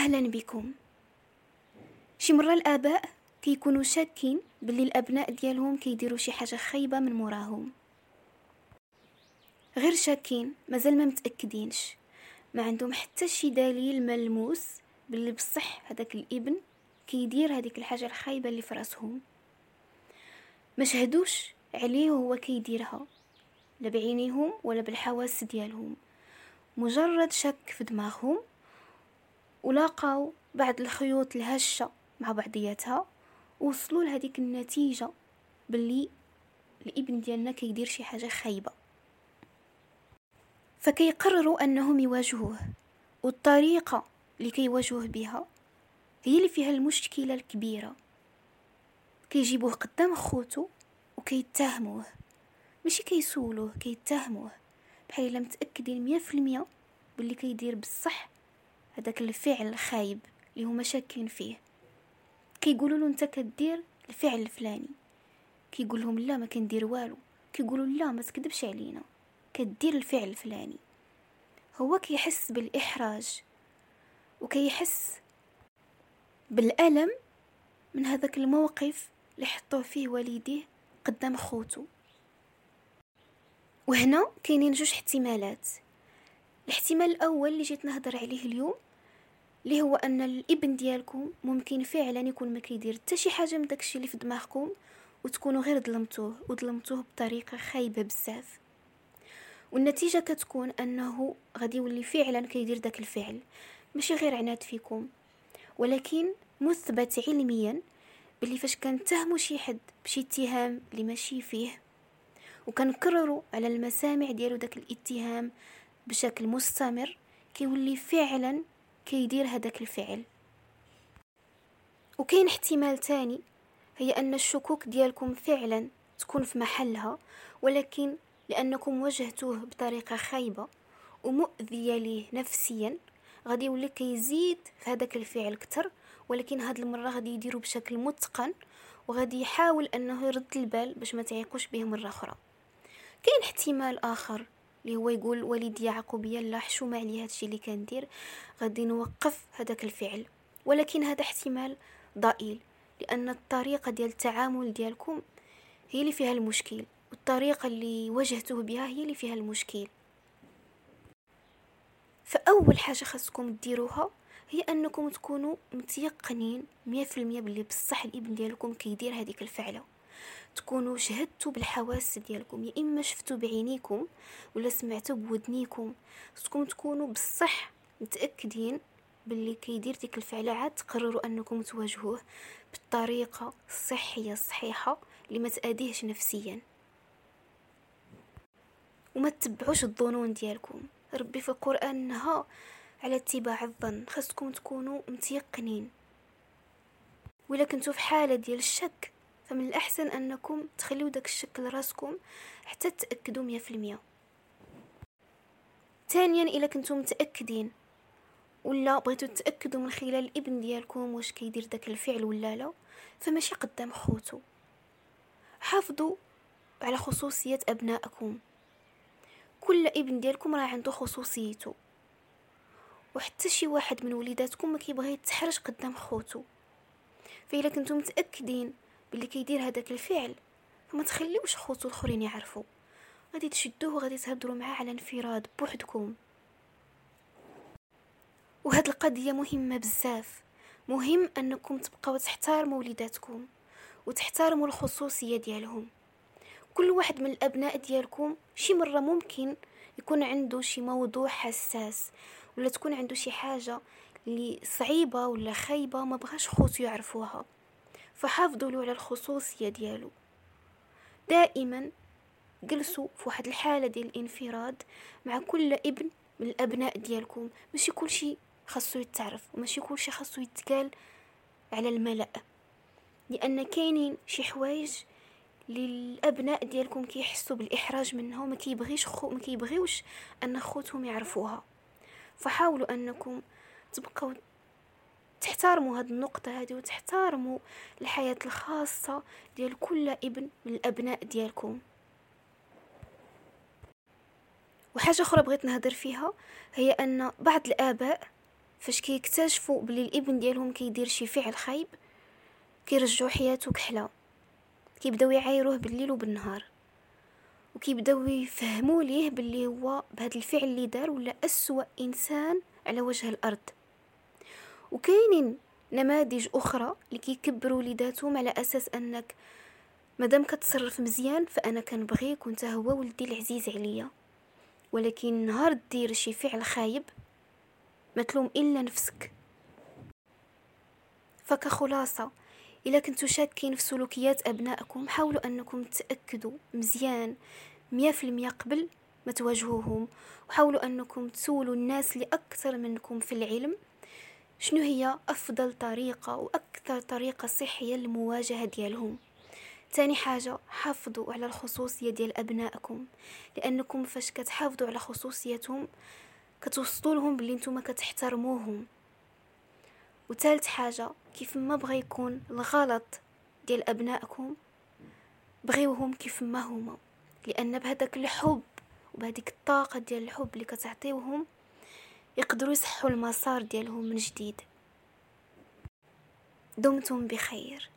أهلا بكم. شي مره الاباء كيكونوا شاكين باللي الأبناء ديالهم كيديروا شي حاجة خايبة من موراهم. غير شاكين مازال ما متأكدينش. ما عندهم حتى شي دليل ملموس باللي بصح هذاك الإبن كيدير هذيك الحاجة الخايبة اللي في راسهم. ما شهدوش عليه هو كيديرها لا بعينيهم ولا بالحواس ديالهم. مجرد شك في دماغهم ولاقاو بعض الخيوط الهشة مع بعضياتها وصلوا لهذيك النتيجة باللي الابن ديالنا كيدير شي حاجة خايبة. فكيقرروا أنهم يواجهوه والطريقة اللي كيواجهوه بها هي اللي فيها المشكلة الكبيرة. كيجيبوه قدام خوتو وكيتهموه. ماشي كيسولوه كيتهموه بحال إلا متأكدين مية في المية باللي كيدير بصح هذاك الفعل الخايب اللي هما شاكين فيه. كيقولوا له أنت كدير الفعل الفلاني كيقول لهم لا ما كندير والو كيقولوا لا ما تكذبش علينا كدير الفعل الفلاني. هو كيحس بالإحراج وكيحس بالألم من هذاك الموقف اللي حطوه فيه والديه قدام خوتو وهنا كاينين جوج احتمالات. الاحتمال الأول اللي جيت نهضر عليه اليوم اللي هو أن الإبن ديالكم ممكن فعلا يكون ما كيدير حتى شي حاجة من داكشي اللي في دماغكم وتكونوا غير ظلمتوه وظلمتوه بطريقة خايبة بزاف. والنتيجة كتكون أنه غادي يولي فعلا كيدير داك الفعل. ماشي غير عناد فيكم. ولكن مثبت علميا باللي فاش كنتهموا شي حد بشي اتهام اللي ماشي فيه وكنكرروا على المسامع ديالو داك الاتهام بشكل مستمر كيولي فعلا كيدير هذاك الفعل. وكاين احتمال تاني هي أن الشكوك ديالكم فعلا تكون في محلها ولكن لأنكم واجهتوه بطريقة خايبة ومؤذية ليه نفسيا غادي يولي كيزيد في هذاك الفعل كتر ولكن هاد المرة غادي يديرو بشكل متقن وغادي يحاول أنه يرد البال باش ما تعيقوش به مرة أخرى. كاين احتمال آخر. اللي هو يقول والدي يعقوبيا لا حشومه عليا هادشي اللي كندير غادي نوقف هذاك الفعل. ولكن هذا احتمال ضئيل لأن الطريقة ديال التعامل ديالكم هي اللي فيها المشكل والطريقة اللي واجهتوه بها هي اللي فيها المشكل. فأول حاجة خاصكم ديروها هي أنكم تكونوا متيقنين مية في المية باللي بصح الإبن ديالكم كيدير هذيك الفعلة. تكونوا شهدتوا بالحواس ديالكم يا إما شفتوا بعينيكم ولا سمعتوا بودنيكم. خصكم تكونوا بصح متأكدين باللي كيدير ديك الفعله عاد تقرروا أنكم تواجهوه بالطريقة الصحية الصحيحة اللي ما تاديهش نفسيا. وما تتبعوش الظنون ديالكم. ربي في القرآن نهى على اتباع الظن. خاصكم تكونوا متيقنين. ولا كنتو في حالة ديال الشك فمن الأحسن أنكم تخليو داك الشك لراسكم حتى تأكدوا مية في المية. ثانيا إلا كنتم متأكدين ولا بغيتو تأكدوا من خلال الإبن ديالكم واش كيدير داك الفعل ولا لا فماشي قدام خوتو حافظوا على خصوصية أبنائكم. كل إبن ديالكم راه عنده خصوصيته. وحتى شي واحد من وليداتكم ما كيبغي يتحرج قدام خوتو فإلا كنتم متأكدين باللي كيدير هذاك الفعل. فما تخليوش خوتو الأخرين يعرفوا غادي تشدوه وغادي تهضروا معاه على انفراد بوحدكم. وهاد القضية مهمة بزاف. مهم أنكم تبقاو تحترموا وليداتكم وتحترموا الخصوصية ديالهم. كل واحد من الأبناء ديالكم شي مرة ممكن يكون عنده شي موضوع حساس ولا تكون عنده شي حاجة اللي صعيبة ولا خايبة ما بغاش خوتو يعرفوها. فحافظوا على الخصوصية ديالو. دائما جلسوا في واحد الحالة ديال الانفراد مع كل ابن من الأبناء ديالكم. ماشي كل شيء خاصو يتعرف وماشي كل شيء خاصو يتقال على الملأ. لأن كاينين شي حوايج للأبناء ديالكم كيحسوا بالإحراج منها وما كيبغيش خو ما كيبغيوش أن خوتهم يعرفوها. فحاولوا أنكم تبقوا تحترموا هاد النقطة هذه وتحترموا الحياة الخاصة ديال كل ابن من الأبناء ديالكم. وحاجة أخرى بغيت نهضر فيها هي أن بعض الآباء فاش كيكتشفوا بلي الابن ديالهم كيدير شي فعل خايب كيرجعوا حياته كحلة. كيبداو يعايروه بالليل وبالنهار. وكيبداو يفهموا ليه باللي هو بهذا الفعل اللي دار ولا أسوأ إنسان على وجه الأرض. وكاينين نماذج أخرى اللي كيكبروا وليداتهم على أساس أنك مادام كتصرف مزيان فأنا كنبغيك وأنت هو ولدي العزيز عليا. ولكن نهار دير شي فعل خايب ما تلوم إلا نفسك. فكخلاصة إلا كنتو شاكين في سلوكيات أبنائكم حاولوا أنكم تأكدوا مزيان مية في المية قبل ما تواجهوهم وحاولوا أنكم تسولوا الناس اللي أكثر منكم في العلم. شنو هي أفضل طريقة وأكثر طريقة صحية للمواجهة ديالهم؟ تاني حاجة حافظوا على الخصوصية ديال أبنائكم لأنكم فاش كتحافظوا على خصوصيتهم كتوصلوا لهم بلي نتوما كتحترموهم. وثالث حاجة كيف ما بغى يكون الغلط ديال أبنائكم بغيوهم كيف ما هما لأن بهداك الحب وبهديك الطاقة ديال الحب اللي كتعطيوهم يقدروا يصحوا المسار ديالهم من جديد. دمتم بخير.